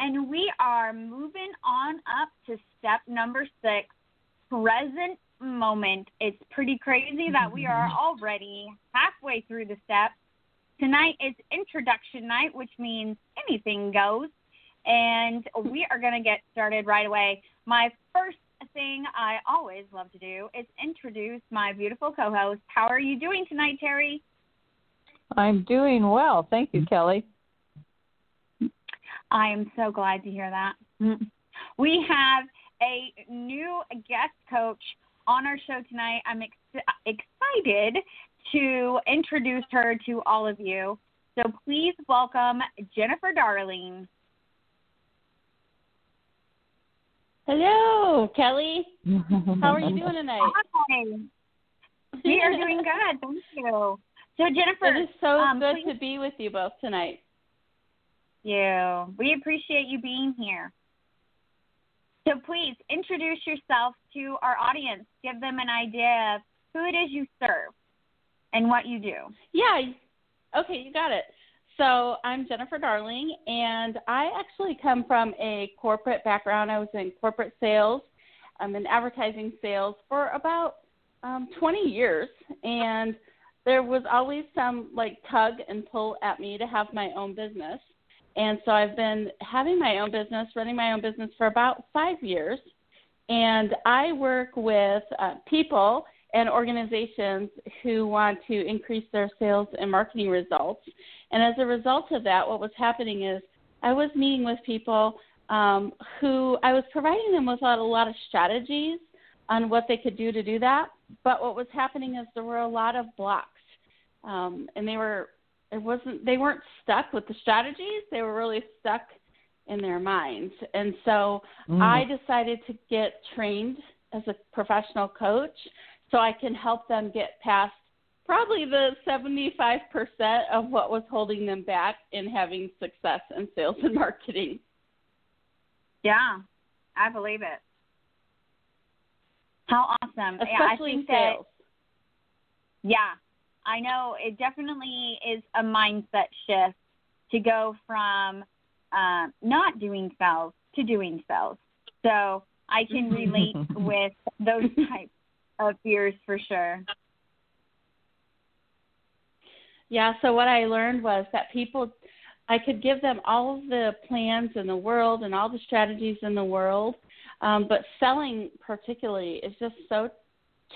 and we are moving on up to step number six present moment. It's pretty crazy that we are already halfway through the steps. Tonight is introduction night, which means anything goes, and we are going to get started right away. My first thing I always love to do is introduce my beautiful co host. How are you doing tonight, Terry? I'm doing well. Thank you, Kelly. I am so glad to hear that. We have a new guest coach on our show tonight. I'm ex- excited to introduce her to all of you. So please welcome Jennifer Darling. Hello, Kelly. How are you doing tonight? Hi. We are doing good. Thank you. So Jennifer, It is so um, good please- to be with you both tonight. You. We appreciate you being here. So please introduce yourself to our audience. Give them an idea of who it is you serve and what you do. Yeah. Okay, you got it. So I'm Jennifer Darling, and I actually come from a corporate background. I was in corporate sales. I'm in advertising sales for about um, 20 years, and there was always some like tug and pull at me to have my own business. And so I've been having my own business, running my own business for about five years. And I work with uh, people and organizations who want to increase their sales and marketing results. And as a result of that, what was happening is I was meeting with people um, who I was providing them with a lot, of strategies on what they could do to do that. But what was happening is there were a lot of blocks, um, and they were it wasn't they weren't stuck with the strategies. They were really stuck in their minds. And so mm. I decided to get trained as a professional coach so I can help them get past probably the 75% of what was holding them back in having success in sales and marketing. Yeah, I believe it. How awesome. Yeah, I Especially think that sales. Yeah, I know it definitely is a mindset shift to go from uh, not doing sales to doing sales. So I can relate with those types of fears for sure. Yeah, so what I learned was that people, I could give them all of the plans in the world and all the strategies in the world, um, but selling particularly is just so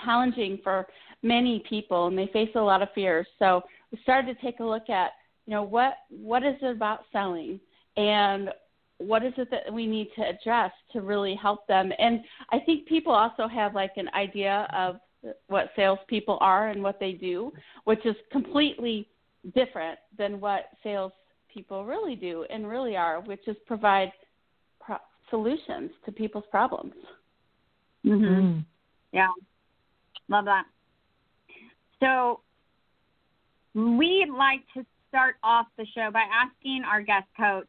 challenging for many people, and they face a lot of fears. So we started to take a look at, you know, what what is it about selling, and what is it that we need to address to really help them. And I think people also have like an idea of what salespeople are and what they do, which is completely different than what salespeople really do and really are, which is provide pro- solutions to people's problems. Mm-hmm. Yeah, love that. So we'd like to start off the show by asking our guest coach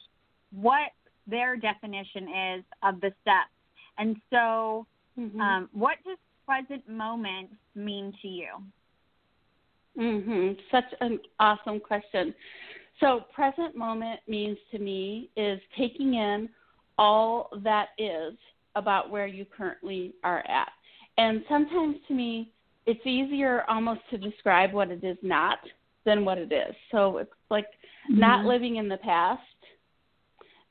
what their definition is of the steps. And so, Mm-hmm. um, what does present moment mean to you? Mhm. Such an awesome question. So, present moment means to me is taking in all that is about where you currently are at. And sometimes to me, it's easier almost to describe what it is not than what it is. So, it's like not mm-hmm. living in the past,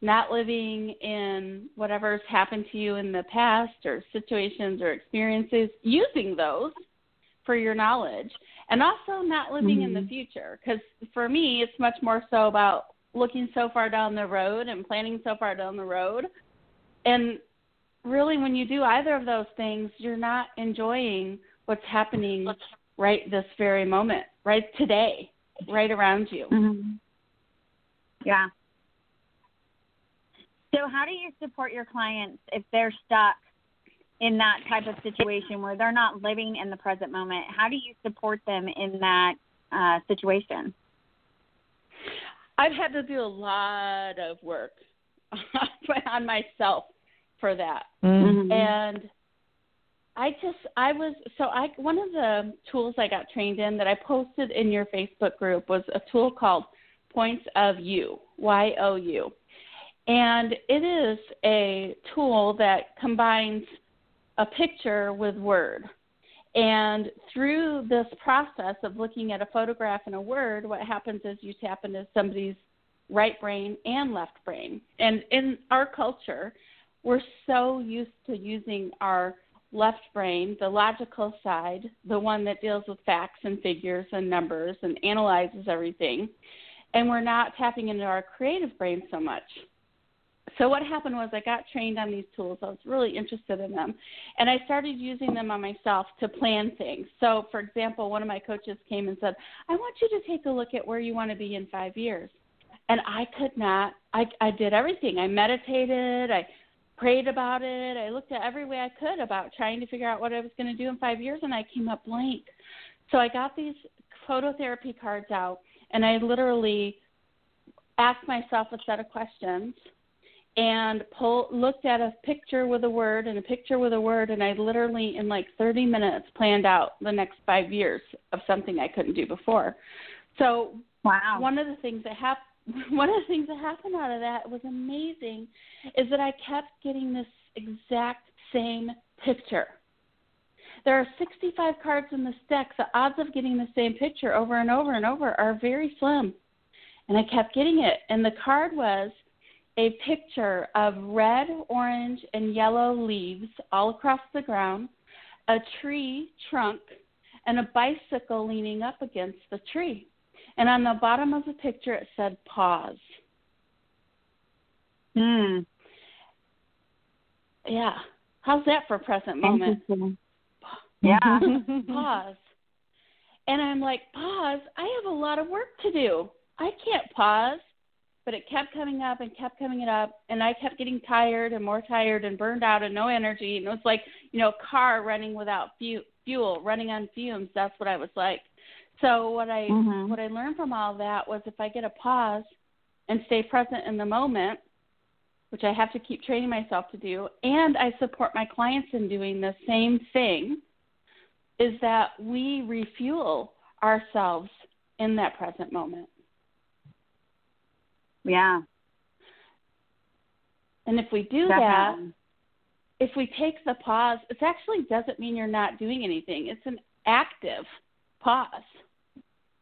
not living in whatever's happened to you in the past or situations or experiences, using those for your knowledge and also not living in the mm-hmm. future. Because for me it's much more so about looking so far down the road and planning so far down the road. And really when you do either of those things you're not enjoying what's happening right this very moment right today right around you Mm-hmm. Yeah. So, how do you support your clients if they're stuck in that type of situation where they're not living in the present moment? How do you support them in that uh, situation? I've had to do a lot of work on myself for that. Mm-hmm. And I just I was so I one of the tools I got trained in that I posted in your Facebook group was a tool called Points of You, Y O U. And it is a tool that combines a picture with word. And through this process of looking at a photograph and a word, what happens is you tap into somebody's right brain and left brain. And in our culture, we're so used to using our left brain, the logical side, the one that deals with facts and figures and numbers and analyzes everything. And we're not tapping into our creative brain so much so what happened was I got trained on these tools. I was really interested in them, and I started using them on myself to plan things. So, for example, one of my coaches came and said, "I want you to take a look at where you want to be in five years," and I could not. I I did everything. I meditated. I prayed about it. I looked at every way I could about trying to figure out what I was going to do in five years, and I came up blank. So I got these phototherapy cards out, and I literally asked myself a set of questions and pull looked at a picture with a word and a picture with a word and I literally in like 30 minutes planned out the next 5 years of something I couldn't do before. So wow. one of the things that happened one of the things that happened out of that was amazing is that I kept getting this exact same picture. There are 65 cards in the deck. The odds of getting the same picture over and over and over are very slim. And I kept getting it. And the card was a picture of red, orange, and yellow leaves all across the ground, a tree trunk, and a bicycle leaning up against the tree. And on the bottom of the picture, it said pause. Hmm. Yeah. How's that for present moment? Yeah. pause. And I'm like, pause. I have a lot of work to do. I can't pause but it kept coming up and kept coming up and I kept getting tired and more tired and burned out and no energy and it was like, you know, a car running without fu- fuel, running on fumes. That's what I was like. So what I mm-hmm. what I learned from all that was if I get a pause and stay present in the moment, which I have to keep training myself to do, and I support my clients in doing the same thing, is that we refuel ourselves in that present moment. Yeah. And if we do Definitely. that, if we take the pause, it actually doesn't mean you're not doing anything. It's an active pause.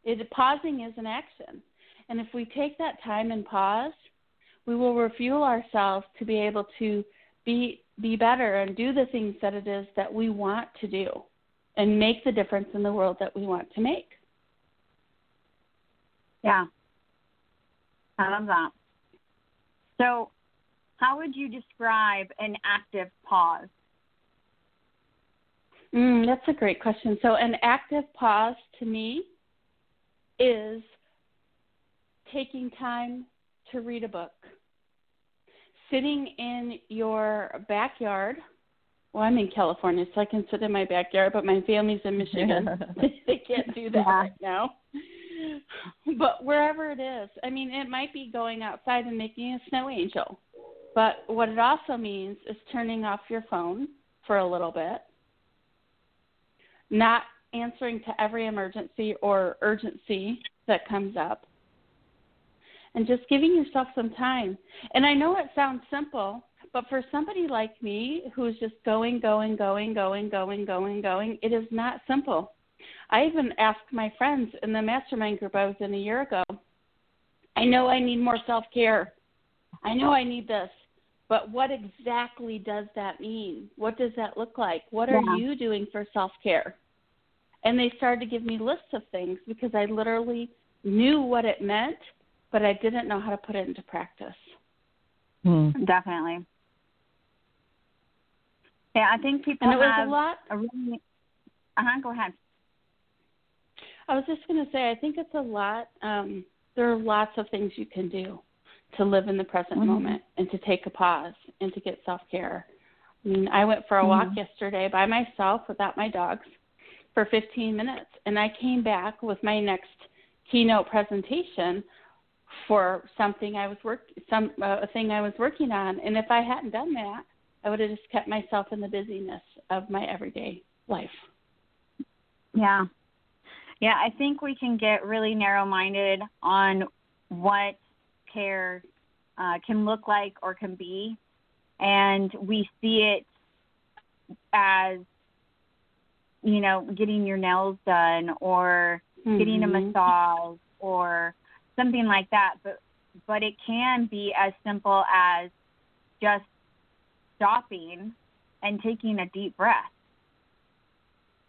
It, pausing is an action. And if we take that time and pause, we will refuel ourselves to be able to be be better and do the things that it is that we want to do and make the difference in the world that we want to make. Yeah, I love that. So, how would you describe an active pause? Mm, that's a great question. So, an active pause to me is taking time to read a book, sitting in your backyard. Well, I'm in California, so I can sit in my backyard, but my family's in Michigan. they can't do that right now. but wherever it is, I mean, it might be going outside and making a snow angel. But what it also means is turning off your phone for a little bit, not answering to every emergency or urgency that comes up, and just giving yourself some time. And I know it sounds simple, but for somebody like me who's just going, going, going, going, going, going, going, it is not simple. I even asked my friends in the mastermind group I was in a year ago. I know I need more self care. I know I need this. But what exactly does that mean? What does that look like? What are yeah. you doing for self care? And they started to give me lists of things because I literally knew what it meant, but I didn't know how to put it into practice. Hmm. Definitely. Yeah, I think people and it was a lot. A really, uh huh. Go ahead. I was just going to say, I think it's a lot. Um, there are lots of things you can do to live in the present Mhm. moment and to take a pause and to get self care. I mean, I went for a walk Mhm. yesterday by myself without my dogs for 15 minutes, and I came back with my next keynote presentation for something I was work some uh, a thing I was working on. And if I hadn't done that, I would have just kept myself in the busyness of my everyday life. Yeah. Yeah, I think we can get really narrow minded on what care uh, can look like or can be. And we see it as, you know, getting your nails done or getting a Mhm. massage or something like that. But but it can be as simple as just stopping and taking a deep breath.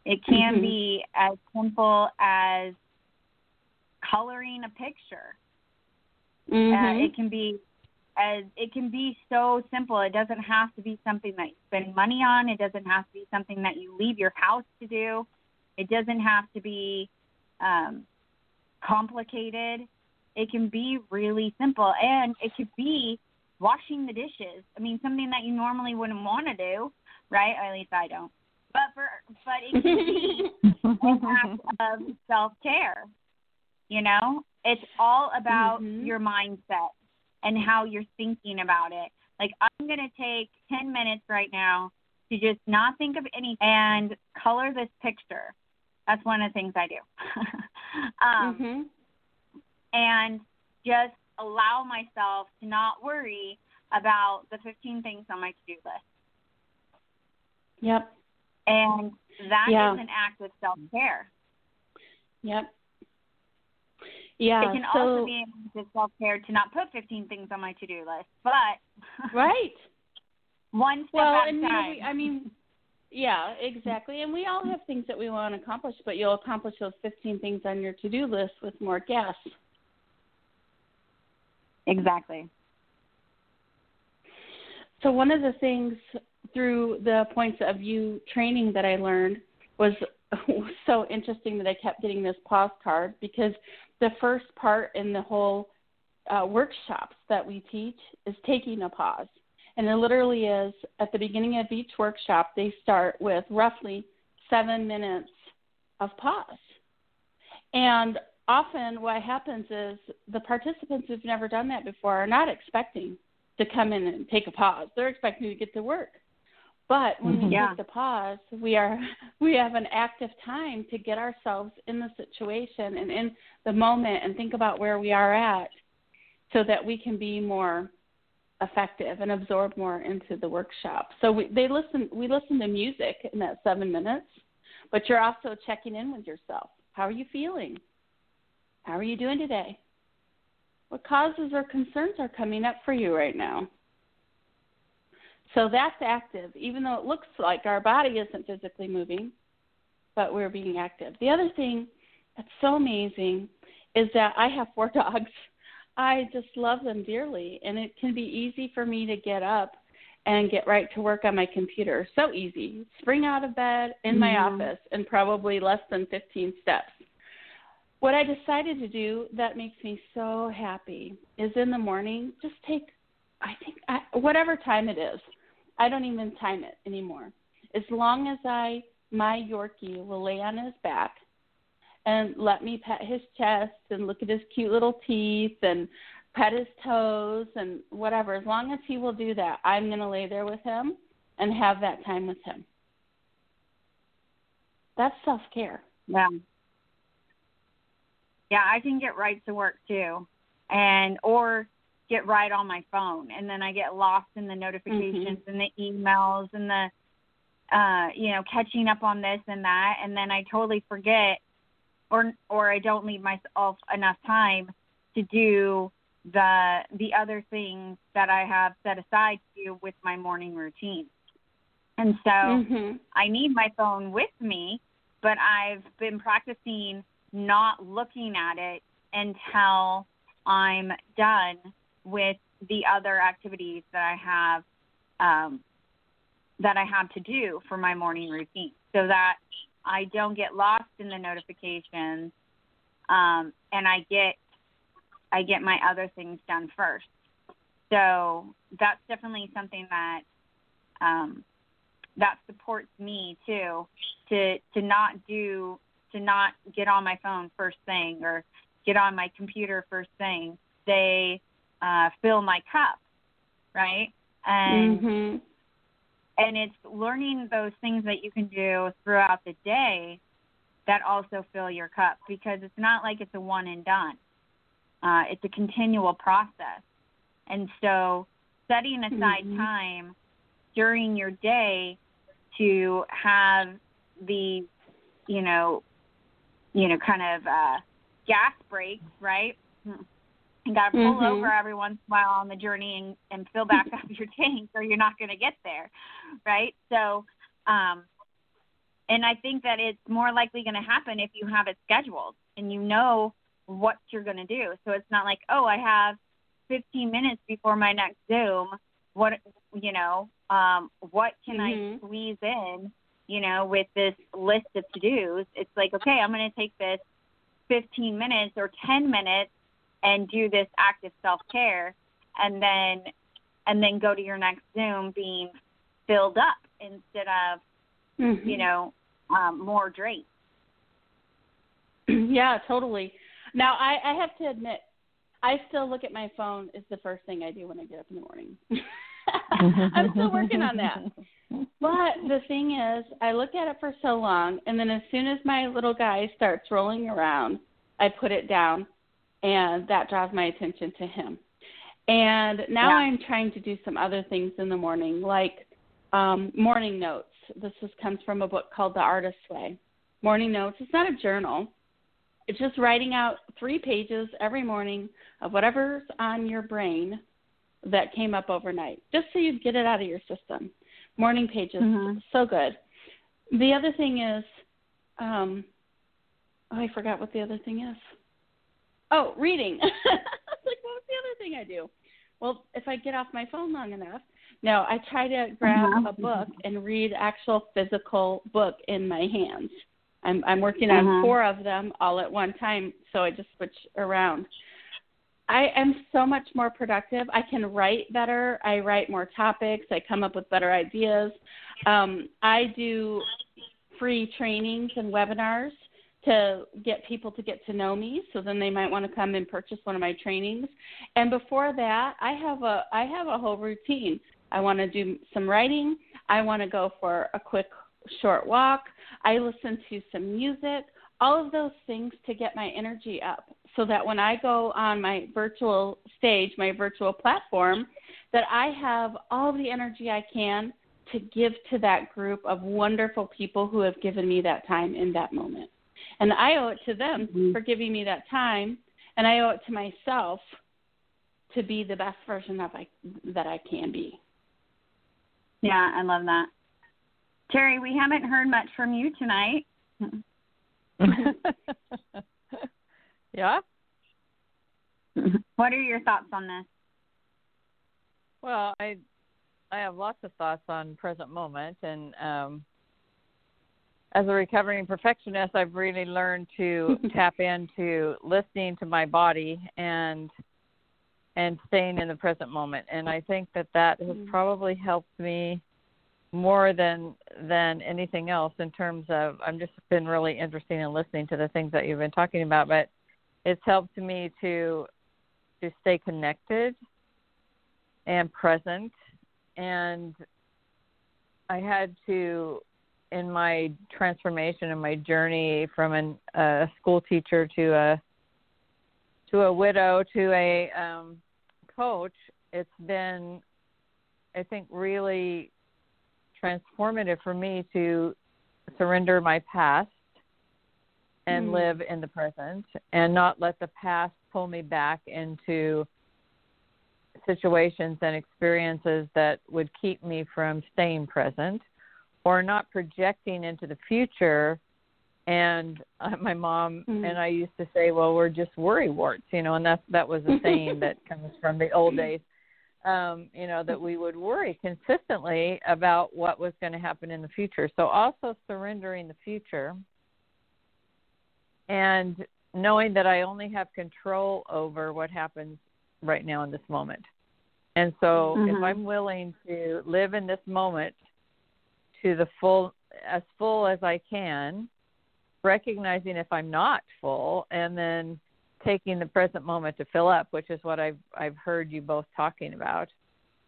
It can Mhm. be as simple as coloring a picture. Uh, Mhm. it can be as it can be so simple. It doesn't have to be something that you spend money on. It doesn't have to be something that you leave your house to do. It doesn't have to be um, complicated. It can be really simple, and it could be washing the dishes. I mean, something that you normally wouldn't want to do, right? Or at least I don't. But for but it can be an act of self care. You know, it's all about Mhm. your mindset and how you're thinking about it. Like I'm gonna take ten minutes right now to just not think of anything and color this picture. That's one of the things I do. um, mhm. and just allow myself to not worry about the 15 things on my to-do list. Yep. And that is Yeah. an act of self-care. Yep. Yeah. it can so, also be an self-care to not put 15 things on my to-do list, but right. one step Well, at a and you know, time. we, I mean, yeah, exactly. And we all have things that we want to accomplish, but you'll accomplish those 15 things on your to-do list with more gas. exactly. So one of the things through the Points of You training that I learned was so interesting that I kept getting this pause card because the first part in the whole uh, workshops that we teach is taking a pause. And it literally is at the beginning of each workshop, they start with roughly seven minutes of pause. And often what happens is the participants who've never done that before are not expecting to come in and take a pause. They're expecting to get to work. But when we Yeah. take the pause, we are we have an active time to get ourselves in the situation and in the moment and think about where we are at so that we can be more effective and absorb more into the workshop. So we they listen we listen to music in that 7 minutes, but you're also checking in with yourself. How are you feeling? How are you doing today? What causes or concerns are coming up for you right now? So that's active, even though it looks like our body isn't physically moving, but we're being active. The other thing that's so amazing is that I have four dogs. I just love them dearly, and it can be easy for me to get up and get right to work on my computer. So easy. Spring out of bed in my Mhm. office in probably less than 15 steps. What I decided to do that makes me so happy is in the morning, just take, I think, I, whatever time it is. I don't even time it anymore. As long as I, my Yorkie will lay on his back and let me pet his chest and look at his cute little teeth and pet his toes and whatever. As long as he will do that, I'm going to lay there with him and have that time with him. That's self care. Yeah. Yeah, I can get right to work too. And or get right on my phone and then I get lost in the notifications and the emails and the uh you know, catching up on this and that and then I totally forget or or I don't leave myself enough time to do the the other things that I have set aside to do with my morning routine. And so Mhm. I need my phone with me, but I've been practicing not looking at it until I'm done with the other activities that I have um, that I have to do for my morning routine, so that I don't get lost in the notifications, um, and I get I get my other things done first. so that's definitely something that um, that supports me too to to not do to not get on my phone first thing or get on my computer first thing. They uh, fill my cup, right? And hmm and it's learning those things that you can do throughout the day that also fill your cup because it's not like it's a one and done. Uh, it's a continual process. And so setting aside Mhm. time during your day to have the, you know, you know, kind of uh, gas breaks, right? You got to pull Mhm. over every once in a while on the journey and, and fill back up your tank, or you're not going to get there, right? So, um, and I think that it's more likely going to happen if you have it scheduled and you know what you're going to do. So it's not like, oh, I have 15 minutes before my next Zoom. What, you know, um, what can I Mhm. squeeze in, you know, with this list of to dos? It's like, okay, I'm going to take this 15 minutes or 10 minutes and do this active self care, and then and then go to your next Zoom being filled up instead of Mhm. you know um, more drained. yeah, totally. Now, I, I have to admit, I still look at my phone as the first thing I do when I get up in the morning. I'm still working on that. But the thing is, I look at it for so long, and then as soon as my little guy starts rolling around, I put it down, and that draws my attention to him. And now Yeah. I'm trying to do some other things in the morning, like um, morning notes. This is, comes from a book called The Artist's Way. Morning notes. It's not a journal. It's just writing out three pages every morning of whatever's on your brain that came up overnight, just so you get it out of your system. Morning pages, Mhm. so good. The other thing is, um, oh, I forgot what the other thing is. Oh, reading. Was like, what's the other thing I do? Well, if I get off my phone long enough, no, I try to grab Mhm. a book and read actual physical book in my hands. I'm I'm working on Mhm. four of them all at one time, so I just switch around. I am so much more productive. I can write better. I write more topics. I come up with better ideas. Um, I do free trainings and webinars to get people to get to know me so then they might want to come and purchase one of my trainings. And before that i have a i have a whole routine. I want to do some writing. I want to go for a quick short walk. I listen to some music. All of those things to get my energy up so that when i go on my virtual stage my virtual platform that i have all the energy i can to give to that group of wonderful people who have given me that time in that moment and I owe it to them Mhm. for giving me that time, and I owe it to myself to be the best version of I that I can be. Yeah, I love that. Terry, we haven't heard much from you tonight. yeah. What are your thoughts on this? Well, I I have lots of thoughts on present moment and um as a recovering perfectionist, I've really learned to tap into listening to my body and and staying in the present moment. And I think that that has Mm. probably helped me more than than anything else in terms of I'm just been really interested in listening to the things that you've been talking about, but it's helped me to to stay connected and present and I had to in my transformation and my journey from an, a school teacher to a to a widow to a um, coach, it's been, I think, really transformative for me to surrender my past and Mm. live in the present and not let the past pull me back into situations and experiences that would keep me from staying present or not projecting into the future and uh, my mom Mhm. and I used to say, "Well, we're just worry warts," you know, and that that was a saying that comes from the old days. Um, you know, that we would worry consistently about what was going to happen in the future. So also surrendering the future and knowing that I only have control over what happens right now in this moment. And so if Mhm. I'm willing to live in this moment to the full as full as I can, recognizing if I'm not full and then taking the present moment to fill up, which is what I've I've heard you both talking about,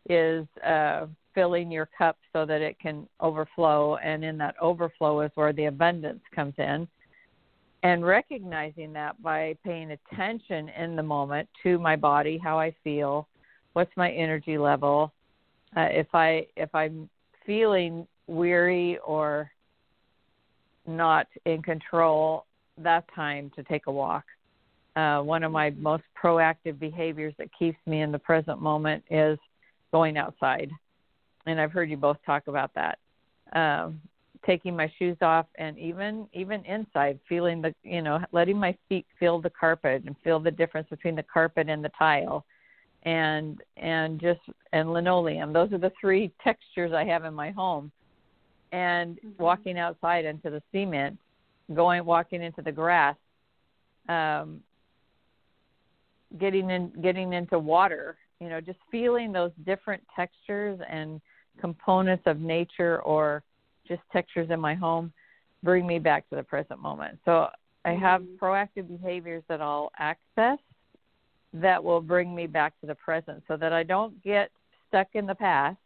is uh, filling your cup so that it can overflow, and in that overflow is where the abundance comes in. And recognizing that by paying attention in the moment to my body, how I feel, what's my energy level, uh, if I if I'm feeling weary or not in control, that time to take a walk. Uh, one of my most proactive behaviors that keeps me in the present moment is going outside, and I've heard you both talk about that. Um, taking my shoes off and even even inside feeling the you know letting my feet feel the carpet and feel the difference between the carpet and the tile and and just and linoleum those are the three textures i have in my home and Mhm. walking outside into the cement going walking into the grass um getting in getting into water you know just feeling those different textures and components of nature or just textures in my home bring me back to the present moment so i have Mhm. proactive behaviors that i'll access that will bring me back to the present so that i don't get stuck in the past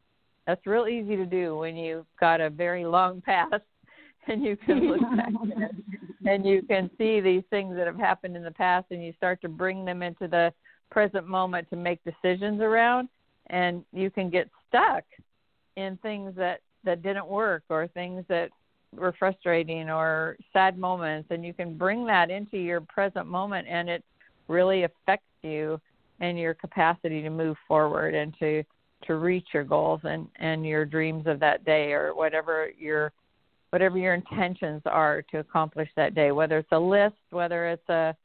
that's real easy to do when you've got a very long past and you can look back and you can see these things that have happened in the past and you start to bring them into the present moment to make decisions around and you can get stuck in things that that didn't work or things that were frustrating or sad moments and you can bring that into your present moment and it really affects you and your capacity to move forward and to to reach your goals and and your dreams of that day or whatever your whatever your intentions are to accomplish that day whether it's a list whether it's a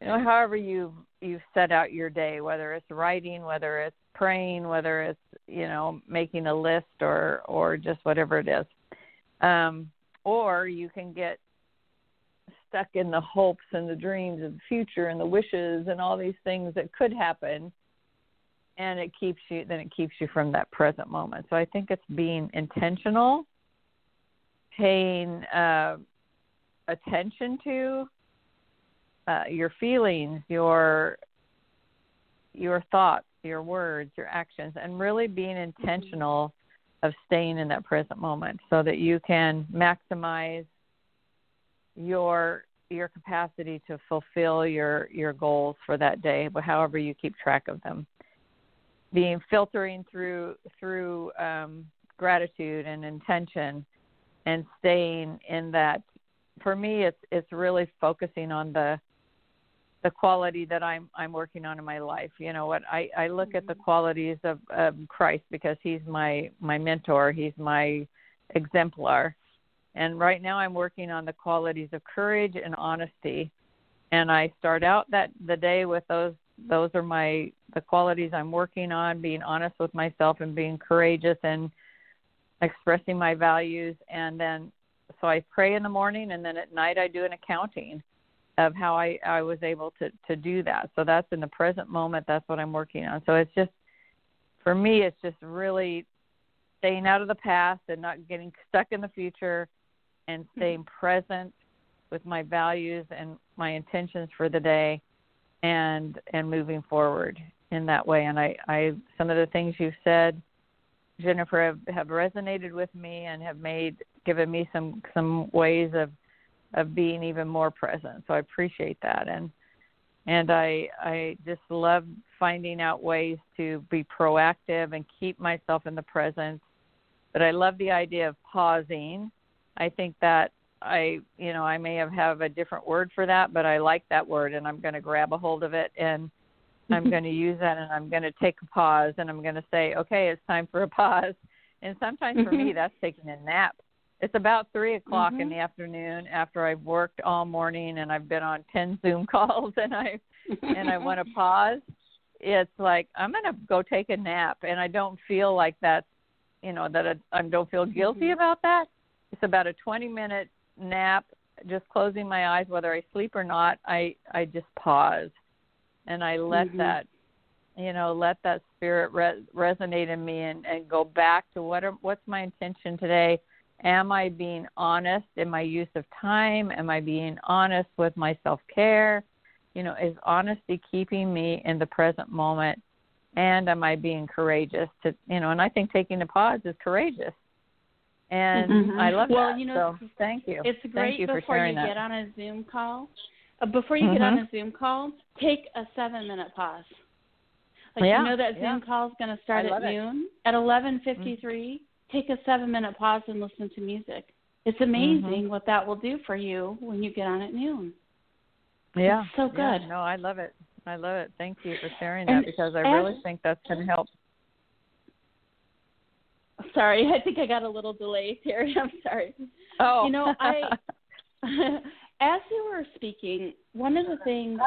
you know however you you set out your day whether it's writing whether it's praying whether it's you know making a list or or just whatever it is. Um or you can get stuck in the hopes and the dreams of the future and the wishes and all these things that could happen and it keeps you then it keeps you from that present moment. So i think it's being intentional paying uh, attention to uh, your feelings your your thoughts your words your actions and really being intentional of staying in that present moment so that you can maximize your your capacity to fulfill your your goals for that day however you keep track of them being filtering through through um, gratitude and intention and staying in that for me it's it's really focusing on the the quality that I'm I'm working on in my life. You know what I I look at the qualities of, of Christ because he's my my mentor, he's my exemplar. And right now I'm working on the qualities of courage and honesty. And I start out that the day with those those are my the qualities I'm working on, being honest with myself and being courageous and expressing my values and then so I pray in the morning and then at night I do an accounting of how I, I was able to, to do that. So that's in the present moment. That's what I'm working on. So it's just, for me, it's just really staying out of the past and not getting stuck in the future and hmm. staying present with my values and my intentions for the day and, and moving forward in that way. And I, I, some of the things you've said, Jennifer, have, have resonated with me and have made, given me some, some ways of, of being even more present. So I appreciate that and and I I just love finding out ways to be proactive and keep myself in the present. But I love the idea of pausing. I think that I you know I may have have a different word for that, but I like that word and I'm going to grab a hold of it and I'm going to use that and I'm going to take a pause and I'm going to say, okay, it's time for a pause. And sometimes for me, that's taking a nap it's about three o'clock Mm-hmm. in the afternoon after I've worked all morning and I've been on ten Zoom calls and I and I want to pause. It's like I'm gonna go take a nap and I don't feel like that's you know that I, I don't feel guilty Mhm. about that. It's about a 20 minute nap, just closing my eyes whether I sleep or not. I I just pause. And I let Mhm. that you know let that spirit re- resonate in me and and go back to what are, what's my intention today? Am i being honest in my use of time? Am i being honest with my self care you know is honesty keeping me in the present moment? And am i being courageous to you know and i think taking a pause is courageous and Mhm. i love well, that Well, you know, so thank you It's thank great you for before sharing you that. get on a Zoom call. Uh, before you get on a Zoom call, take a seven minute pause. Like Yeah, you know that yeah. Zoom call is going to start at love it. Noon. At eleven fifty three, take a seven minute pause and listen to music. It's amazing Mm-hmm. what that will do for you when you get on at noon. Yeah. so yeah. good. No, I love it. I love it. Thank you for sharing And that because I as- really think that's going to help. Sorry, I think I got a little delay, Terry. I'm sorry. Oh, You know, I as you were speaking, one of the things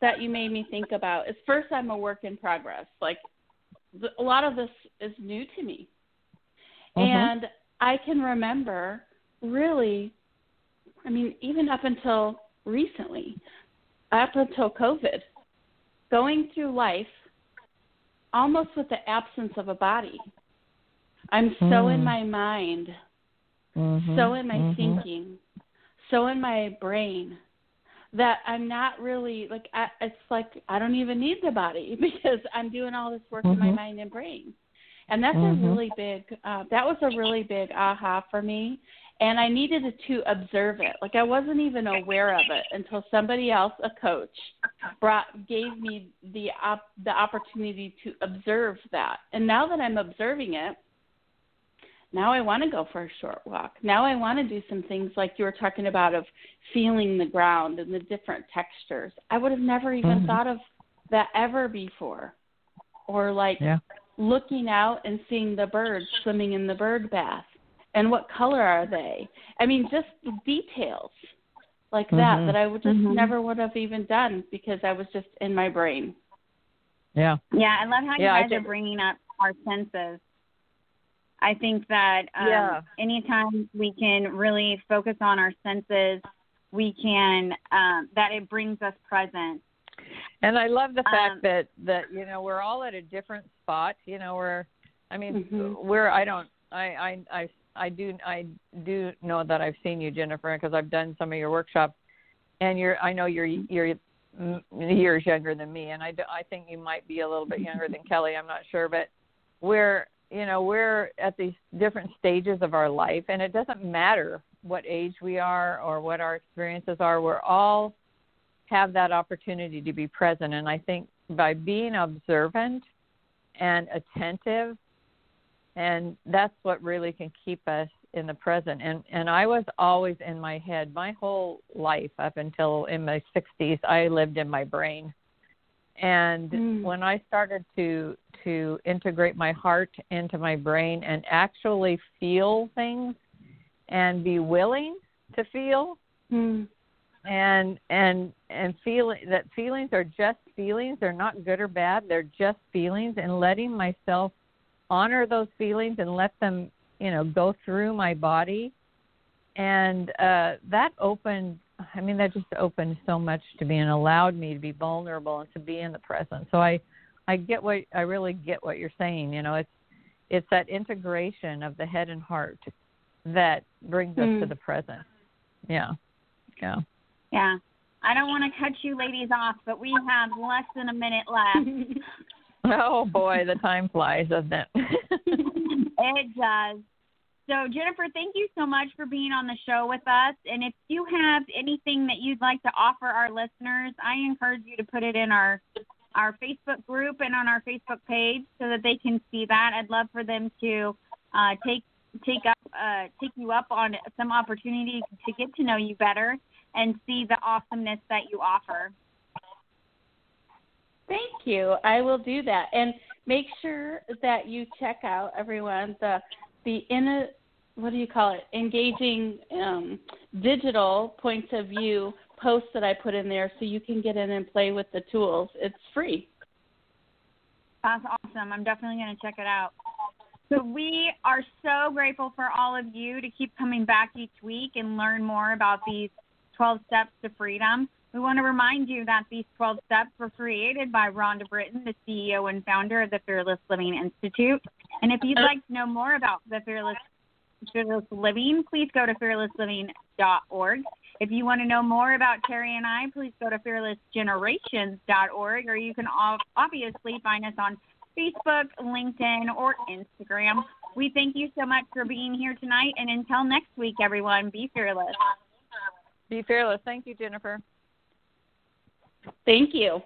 that you made me think about is first I'm a work in progress. Like a lot of this is new to me. Mhm. And I can remember really I mean even up until recently, up until COVID, going through life almost with the absence of a body. I'm so in Mm. my mind Mhm, so in my mhm. thinking, so in my brain that I'm not really like I, it's like I don't even need the body because I'm doing all this work in my Mhm. mind and brain, and that's a really big. Uh, that was a really big aha for me, and I needed to observe it. Like I wasn't even aware of it until somebody else, a coach, brought gave me the op, the opportunity to observe that, and now that I'm observing it now I want to go for a short walk. Now I want to do some things like you were talking about of feeling the ground and the different textures. I would have never even Mhm. thought of that ever before. Or like Yeah. looking out and seeing the birds swimming in the bird bath. And what color are they? I mean, just the details like that Mhm. that I would just Mhm. never would have even done because I was just in my brain. Yeah. Yeah, I love how you Yeah, guys are bringing up our senses. I think that um, Yeah. anytime we can really focus on our senses, we can um, that it brings us present. And I love the fact Um, that that you know we're all at a different spot. You know, we're I mean Mhm. we're I don't I I I I do I do know that I've seen you Jennifer because I've done some of your workshops and you're I know you're you're mm, years younger than me and I do, I think you might be a little bit younger than Kelly. I'm not sure, but we're you know we're at these different stages of our life and it doesn't matter what age we are or what our experiences are. We're all have that opportunity to be present. And I think by being observant and attentive, and that's what really can keep us in the present. And and I was always in my head my whole life up until in my 60s. I lived in my brain. And Mm. when I started to to integrate my heart into my brain and actually feel things and be willing to feel Hmm. and and and feeling that feelings are just feelings they're not good or bad they're just feelings and letting myself honor those feelings and let them you know go through my body and uh that opened i mean that just opened so much to me and allowed me to be vulnerable and to be in the present so i i get what i really get what you're saying you know it's it's that integration of the head and heart that brings us to Mm. the present yeah yeah Yeah. I don't want to cut you ladies off, but we have less than a minute left. Oh boy, the time flies, doesn't it? it does. So, Jennifer, thank you so much for being on the show with us. And if you have anything that you'd like to offer our listeners, I encourage you to put it in our our Facebook group and on our Facebook page so that they can see that. I'd love for them to uh, take take up uh, take you up on some opportunity to get to know you better and see the awesomeness that you offer. Thank you. I will do that, and make sure that you check out everyone the the in what do you call it engaging um, digital Points of You posts that I put in there, so you can get in and play with the tools. It's free. That's awesome. I'm definitely going to check it out. So we are so grateful for all of you to keep coming back each week and learn more about these 12 steps to freedom. We want to remind you that these 12 steps were created by Rhonda Britten, the CEO and founder of the Fearless Living Institute. And if you'd uh, like to know more about the Fearless, Fearless Living, please go to fearlessliving.org. If you want to know more about Terry and I, please go to fearlessgenerations.org, or you can obviously find us on Facebook, LinkedIn, or Instagram. We thank you so much for being here tonight, and until next week, everyone, be fearless. Be fearless. Thank you, Jennifer. Thank you.